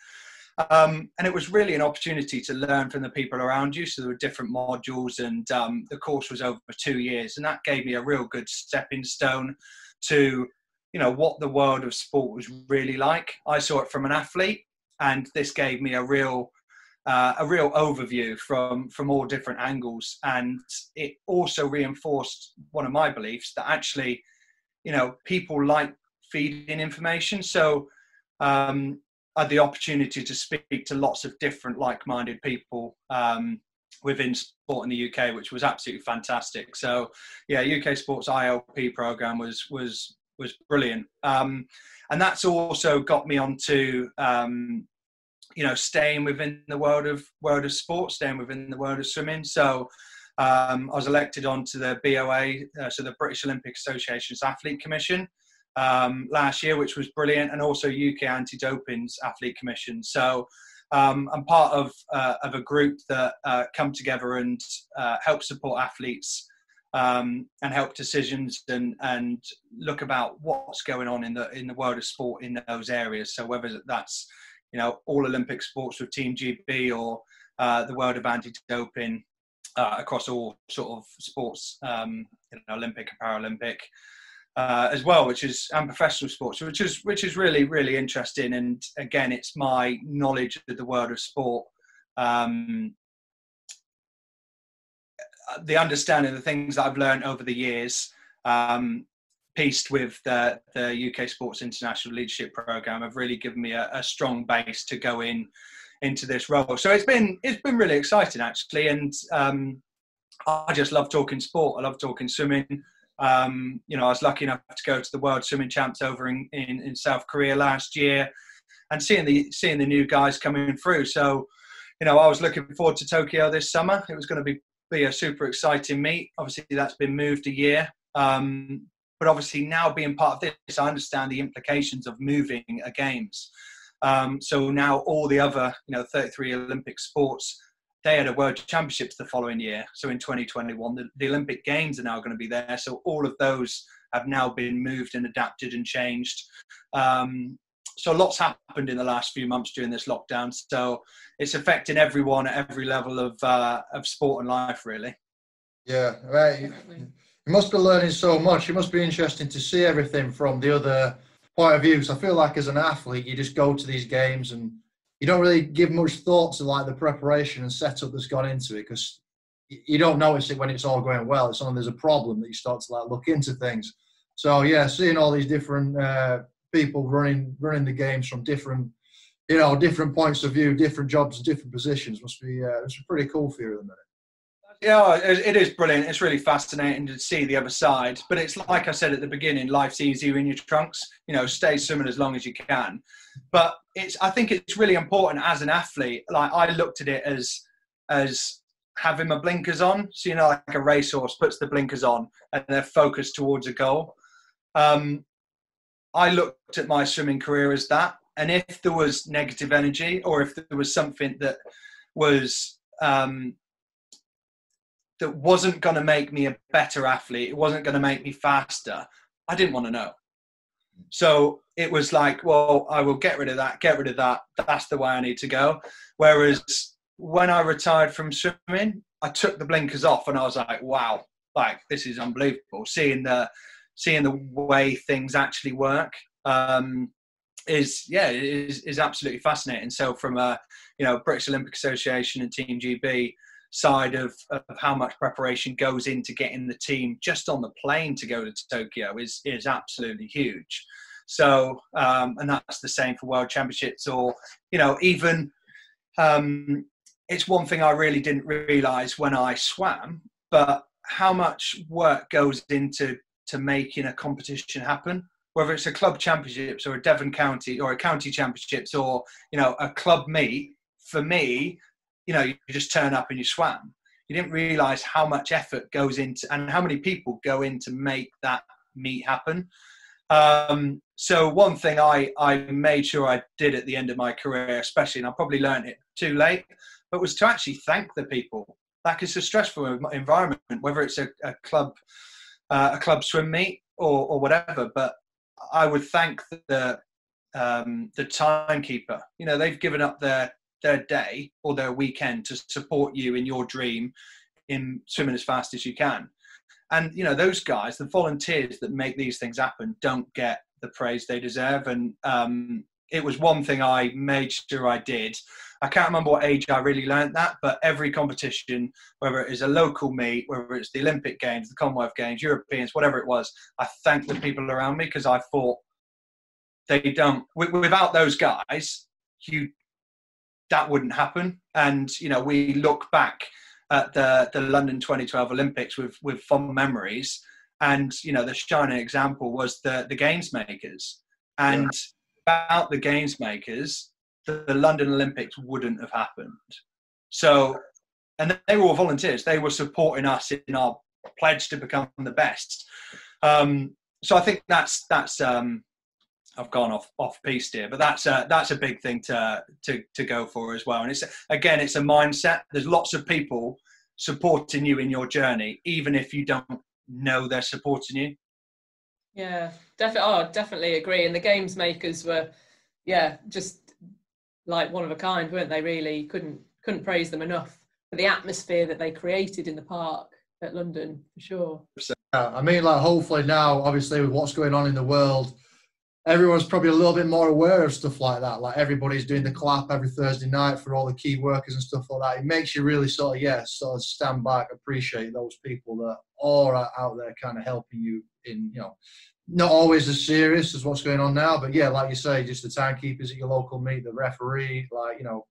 Um, and it was really an opportunity to learn from the people around you. So there were different modules, and um, the course was over two years, and that gave me a real good stepping stone to, you know, what the world of sport was really like. I saw it from an athlete, and this gave me a real uh, a real overview from from all different angles, and it also reinforced one of my beliefs that actually, you know, people like feeding information. So um, I had the opportunity to speak to lots of different like-minded people um, within sport in the UK, which was absolutely fantastic. So yeah, UK Sports ILP program was was was brilliant, um, and that's also got me onto um, you know staying within the world of world of sports, staying within the world of swimming. So um, I was elected onto the BOA, uh, so the British Olympic Association's Athlete Commission um, last year, which was brilliant, and also UK Anti-Doping's Athlete Commission. So um, I'm part of uh, of a group that uh, come together and uh, help support athletes. Um, and help decisions and and look about what's going on in the in the world of sport in those areas. So whether that's you know, all Olympic sports with Team GB or uh, the world of anti-doping uh, across all sort of sports, um, you know, Olympic and Paralympic. Uh, as well, which is and professional sports, which is which is really really interesting. And again, it's my knowledge of the world of sport, um, the understanding of the things that I've learned over the years, um, pieced with the, the UK Sports International Leadership Program have really given me a, a, strong base to go in into this role. So it's been it's been really exciting actually, and um, I just love talking sport. I love talking swimming. Um, you know, I was lucky enough to go to the World Swimming Champs over in, in, in South Korea last year, and seeing the seeing the new guys coming through. So you know, I was looking forward to Tokyo this summer. It was going to be be a super exciting meet. Obviously, that's been moved a year. Um, but obviously, now being part of this, I understand the implications of moving a games. Um, so now all the other, you know, 33 Olympic sports, they had a World Championships the following year. So in 2021, the, the Olympic Games are now going to be there. So all of those have now been moved and adapted and changed. Um, so lots happened in the last few months during this lockdown. So it's affecting everyone at every level of uh, of sport and life, really. Yeah, right. You must be learning so much. It must be interesting to see everything from the other point of view. Because I feel like as an athlete, you just go to these games and you don't really give much thought to like the preparation and setup that's gone into it because you don't notice it when it's all going well. It's only there's a problem that you start to like look into things. So yeah, seeing all these different uh, people running running the games from different you know different points of view, different jobs, different positions must be uh, it's pretty cool for you at the minute. Yeah, it is brilliant. It's really fascinating to see the other side. But it's like I said at the beginning, life's easier in your trunks. You know, stay swimming as long as you can. But it's I think it's really important as an athlete. Like I looked at it as as having my blinkers on. So you know, like a racehorse puts the blinkers on and they're focused towards a goal. Um, I looked at my swimming career as that. And if there was negative energy or if there was something that was um, that wasn't going to make me a better athlete, it wasn't going to make me faster, I didn't want to know. So it was like, well, I will get rid of that, get rid of that. That's the way I need to go. Whereas when I retired from swimming, I took the blinkers off and I was like, wow, like this is unbelievable. Seeing the seeing the way things actually work um, is yeah is is absolutely fascinating. So from a you know British Olympic Association and Team GB side of, of how much preparation goes into getting the team just on the plane to go to Tokyo is is absolutely huge. So um, and that's the same for World Championships or you know even um, it's one thing I really didn't realize when I swam, but how much work goes into to making a competition happen whether it's a club championships or a Devon County or a county championships or you know a club meet. For me, you know, you just turn up and you swam. You didn't realise how much effort goes into and how many people go in to make that meet happen. Um, so one thing I, I made sure I did at the end of my career, especially, and I probably learned it too late, but was to actually thank the people. Like it's a stressful environment, whether it's a, a club uh, a club swim meet or, or whatever. But I would thank the um, the timekeeper. You know, they've given up their their day or their weekend to support you in your dream in swimming as fast as you can. And you know, those guys, the volunteers that make these things happen, don't get the praise they deserve. And um, it was one thing I made sure I did. I can't remember what age I really learned that, but every competition, whether it is a local meet, whether it's the Olympic Games, the Commonwealth Games, Europeans, whatever it was, I thank the people around me because I thought they don't. Without those guys, you that wouldn't happen. And you know, we look back at the the London 2012 Olympics with with fond memories, and you know, the shining example was the the games makers and. Yeah without the games makers, the, the London Olympics wouldn't have happened. So, and they were all volunteers. They were supporting us in our pledge to become the best. Um, so I think that's that's um, I've gone off off piece here, but that's a, that's a big thing to to to go for as well. And it's again, it's a mindset. There's lots of people supporting you in your journey, even if you don't know they're supporting you. Yeah, definitely. Oh, definitely agree. And the games makers were, yeah, just like one of a kind, weren't they? Really, couldn't couldn't praise them enough for the atmosphere that they created in the park at London, for sure. Yeah, I mean, like hopefully now, obviously with what's going on in the world, everyone's probably a little bit more aware of stuff like that. Like everybody's doing the clap every Thursday night for all the key workers and stuff like that. It makes you really sort of, yeah, sort of stand back, appreciate those people that are out there kind of helping you in, you know, not always as serious as what's going on now, but yeah, like you say, just the timekeepers at your local meet, the referee, like, you know,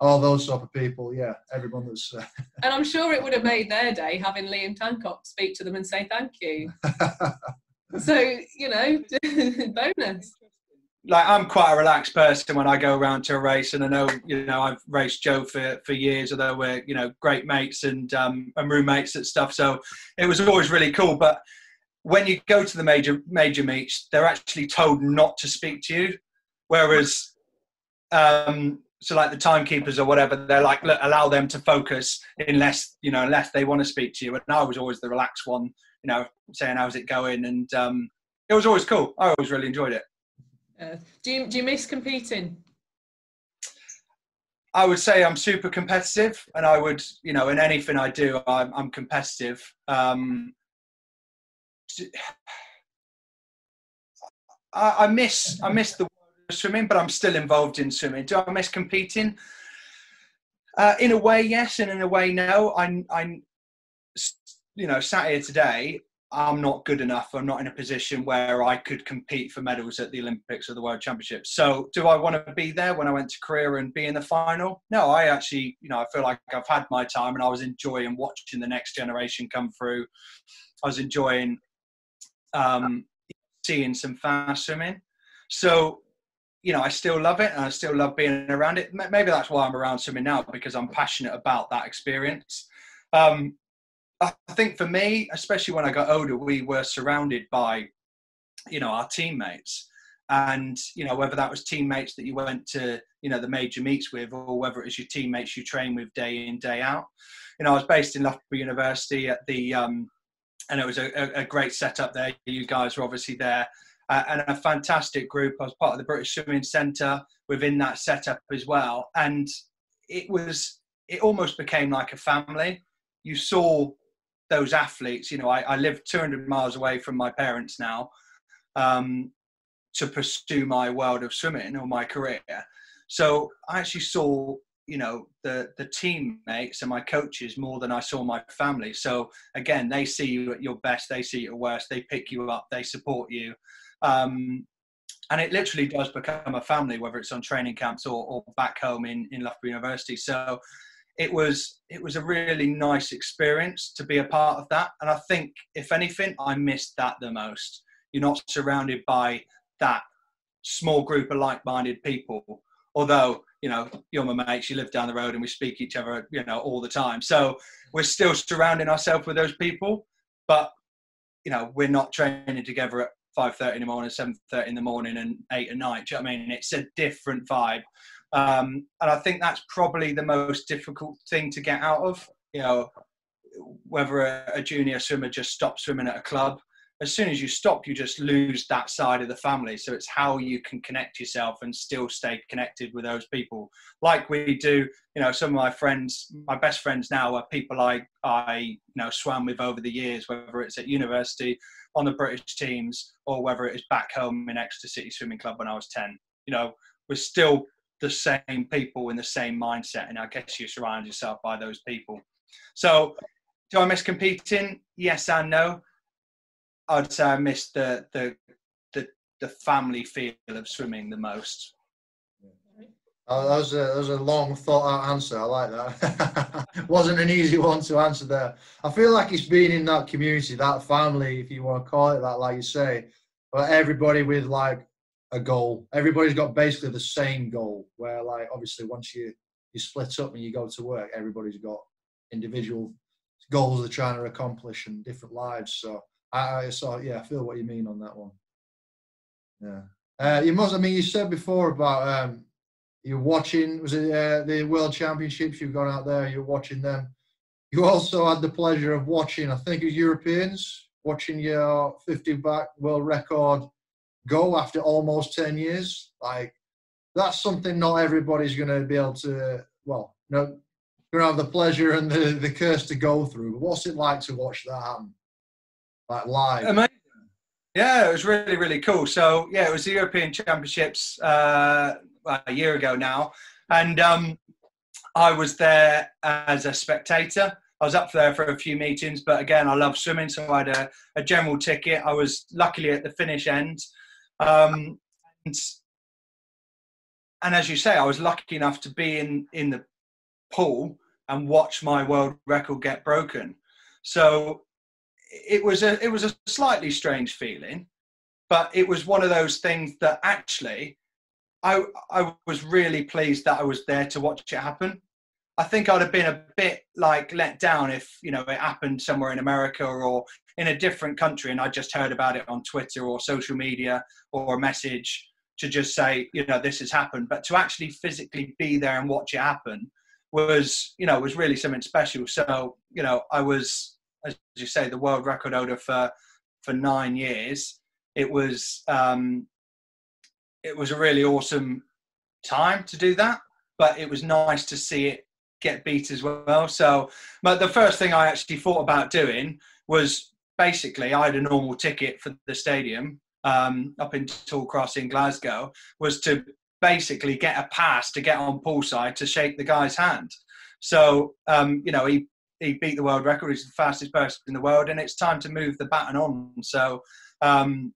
all those sort of people, yeah, everyone that's. Uh... and I'm sure it would have made their day having Liam Tancock speak to them and say thank you. so, you know, bonus. like I'm quite a relaxed person when I go around to a race, and I know you know I've raced Joe for for years, although we're you know great mates and um, and roommates and stuff. So it was always really cool. But when you go to the major major meets, they're actually told not to speak to you, whereas um, so like the timekeepers or whatever, they're like look, allow them to focus unless you know unless they want to speak to you. And I was always the relaxed one, you know, saying how's it going, and um, it was always cool. I always really enjoyed it. Uh, do you do you miss competing? I would say I'm super competitive, and I would, you know, in anything I do, I'm, I'm competitive. Um, I, I, miss I miss the swimming, but I'm still involved in swimming. Do I miss competing? Uh, in a way, yes, and in a way, no. I'm, I'm, you know, sat here today. I'm not good enough. I'm not in a position where I could compete for medals at the Olympics or the World Championships. So, do I want to be there when I went to Korea and be in the final? No, I actually, you know, I feel like I've had my time and I was enjoying watching the next generation come through. I was enjoying um, seeing some fast swimming. So, you know, I still love it and I still love being around it. Maybe that's why I'm around swimming now because I'm passionate about that experience. Um, I think for me, especially when I got older, we were surrounded by, you know, our teammates. And, you know, whether that was teammates that you went to, you know, the major meets with, or whether it was your teammates you train with day in, day out. You know, I was based in Loughborough University at the, um, and it was a, a great setup there. You guys were obviously there. Uh, and a fantastic group. I was part of the British Swimming Centre within that setup as well. And it was, it almost became like a family. You saw those athletes. You know, I, I live 200 miles away from my parents now um, to pursue my world of swimming or my career. So I actually saw, you know, the the teammates and my coaches more than I saw my family. So again, they see you at your best, they see you at worst, they pick you up, they support you. Um, and it literally does become a family, whether it's on training camps or, or back home in, in Loughborough University. So it was it was a really nice experience to be a part of that. And i think if anything i missed that the most. You're not surrounded by that small group of like-minded people. Although you know you're my mates you live down the road and we speak each other you know all the time. So we're still surrounding ourselves with those people but you know we're not training together at 5.30 in the morning 7.30 in the morning and 8 at night. Do you know what i mean? It's a different vibe. Um, and I think that's probably the most difficult thing to get out of. You know, whether a, a junior swimmer just stops swimming at a club, as soon as you stop, you just lose that side of the family. So it's how you can connect yourself and still stay connected with those people, like we do. You know, some of my friends, my best friends now, are people I I you know swam with over the years, whether it's at university, on the British teams, or whether it is back home in Exeter City Swimming Club when I was ten. You know, we're still the same people in the same mindset. And I guess you surround yourself by those people. So, do I miss competing? Yes and no. I'd say I miss the the the, the family feel of swimming the most. Oh, that was a that was a long thought out answer. I like that. Wasn't an easy one to answer there. I feel like it's been in that community, that family, if you want to call it that, like you say, but everybody with like a goal. Everybody's got basically the same goal. Where like obviously once you you split up and you go to work, everybody's got individual goals they're trying to accomplish and different lives. So I, I so yeah, I feel what you mean on that one. Yeah. Uh, you must. I mean, you said before about um, you're watching. Was it uh, the World Championships? You've gone out there. You're watching them. You also had the pleasure of watching. I think it was Europeans watching your 50 back world record go after almost 10 years. Like, that's something not everybody's going to be able to, well, no, going to have the pleasure and the, the curse to go through. But what's it like to watch that happen? Like, live? Amazing. Yeah, it was really, really cool. So, yeah, it was the European Championships uh, a year ago now. And um, I was there as a spectator. I was up there for a few meetings, but again, I love swimming, so I had a, a general ticket. I was luckily at the finish end, um, and, and as you say, I was lucky enough to be in, in the pool and watch my world record get broken. So it was a it was a slightly strange feeling, but it was one of those things that actually I, I was really pleased that I was there to watch it happen. I think I'd have been a bit like let down if you know it happened somewhere in America or in a different country and I just heard about it on Twitter or social media or a message to just say you know this has happened. But to actually physically be there and watch it happen was you know was really something special. So you know I was as you say the world record holder for for nine years. It was um, it was a really awesome time to do that, but it was nice to see it get beat as well. So, but the first thing I actually thought about doing was basically I had a normal ticket for the stadium um, up in Tollcross in Glasgow, was to basically get a pass to get on poolside to shake the guy's hand. So, um, you know, he he beat the world record. He's the fastest person in the world, and it's time to move the baton on. So, um,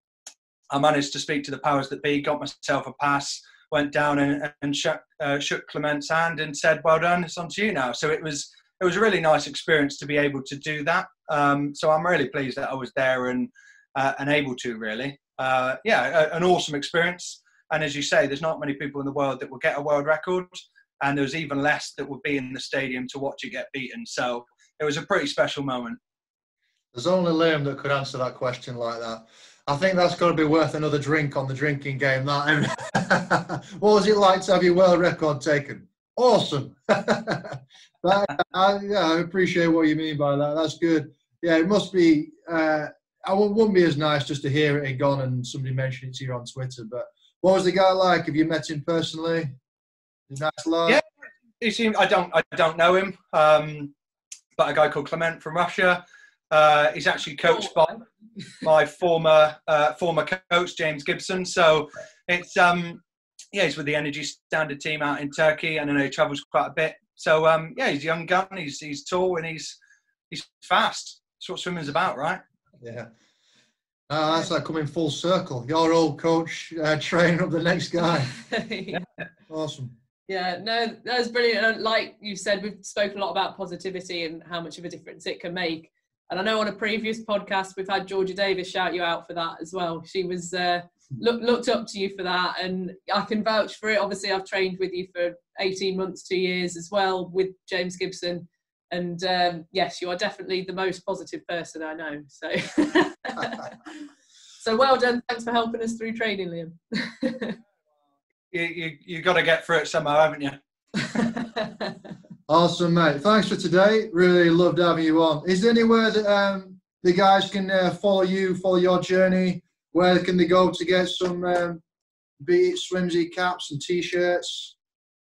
I managed to speak to the powers that be, got myself a pass, went down and, and shook, uh, shook Clement's hand and said, "Well done, it's on to you now." So it was it was a really nice experience to be able to do that. Um, so I'm really pleased that I was there and uh, and able to really. Uh, yeah, a, an awesome experience. And as you say, there's not many people in the world that will get a world record, and there's even less that would be in the stadium to watch it get beaten. So it was a pretty special moment. There's only Liam that could answer that question like that. I think that's got to be worth another drink on the drinking game. That what was it like to have your world record taken? Awesome. that, I, yeah, I appreciate what you mean by that. That's good. Yeah, it must be. Uh, I wouldn't be as nice just to hear it gone and somebody mentioned it to you on Twitter. But what was the guy like? Have you met him personally? Nice lad. Yeah, he seemed. I don't. I don't know him. Um, but a guy called Clement from Russia. Uh, he's actually coached by my former uh, former coach James Gibson. So it's um, yeah, he's with the Energy Standard team out in Turkey, and I know he travels quite a bit. So um, yeah, he's a young gun. He's he's tall and he's he's fast. That's what swimming's about, right? Yeah. Uh, that's like coming full circle. Your old coach uh, training up the next guy. yeah. Awesome. Yeah, no, that was brilliant. like you said, we've spoken a lot about positivity and how much of a difference it can make. And I know on a previous podcast we've had Georgia Davies shout you out for that as well. She was uh, look, looked up to you for that, and I can vouch for it. Obviously, I've trained with you for 18 months, two years as well with James Gibson, and um, yes, you are definitely the most positive person I know. So, so well done. Thanks for helping us through training, Liam. you you you got to get through it somehow, haven't you? Awesome, mate. Thanks for today. Really loved having you on. Is there anywhere that um, the guys can uh, follow you, follow your journey? Where can they go to get some um, Beat Swimzi caps and t-shirts?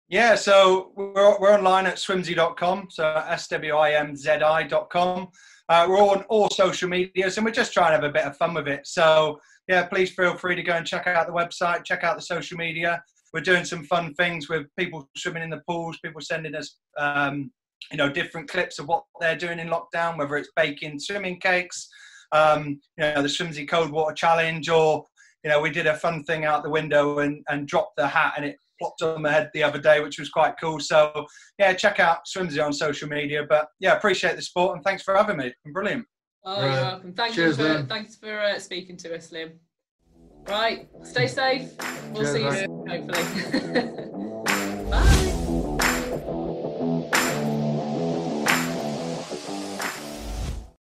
Yeah, so we're, we're online at swimzi.com, so S-W-I-M-Z-I.com. Uh, we're on all social medias and we're just trying to have a bit of fun with it. So, yeah, please feel free to go and check out the website, check out the social media we're doing some fun things with people swimming in the pools, people sending us, um, you know, different clips of what they're doing in lockdown, whether it's baking swimming cakes, um, you know, the Swimzi Cold Water Challenge, or, you know, we did a fun thing out the window and, and dropped the hat and it plopped on my head the other day, which was quite cool. So, yeah, check out Swimzi on social media. But, yeah, appreciate the support and thanks for having me. brilliant. Oh, you're welcome. Thank Cheers, you for, thanks for uh, speaking to us, Liam. Right, stay safe. We'll Cheers, see you soon, hopefully.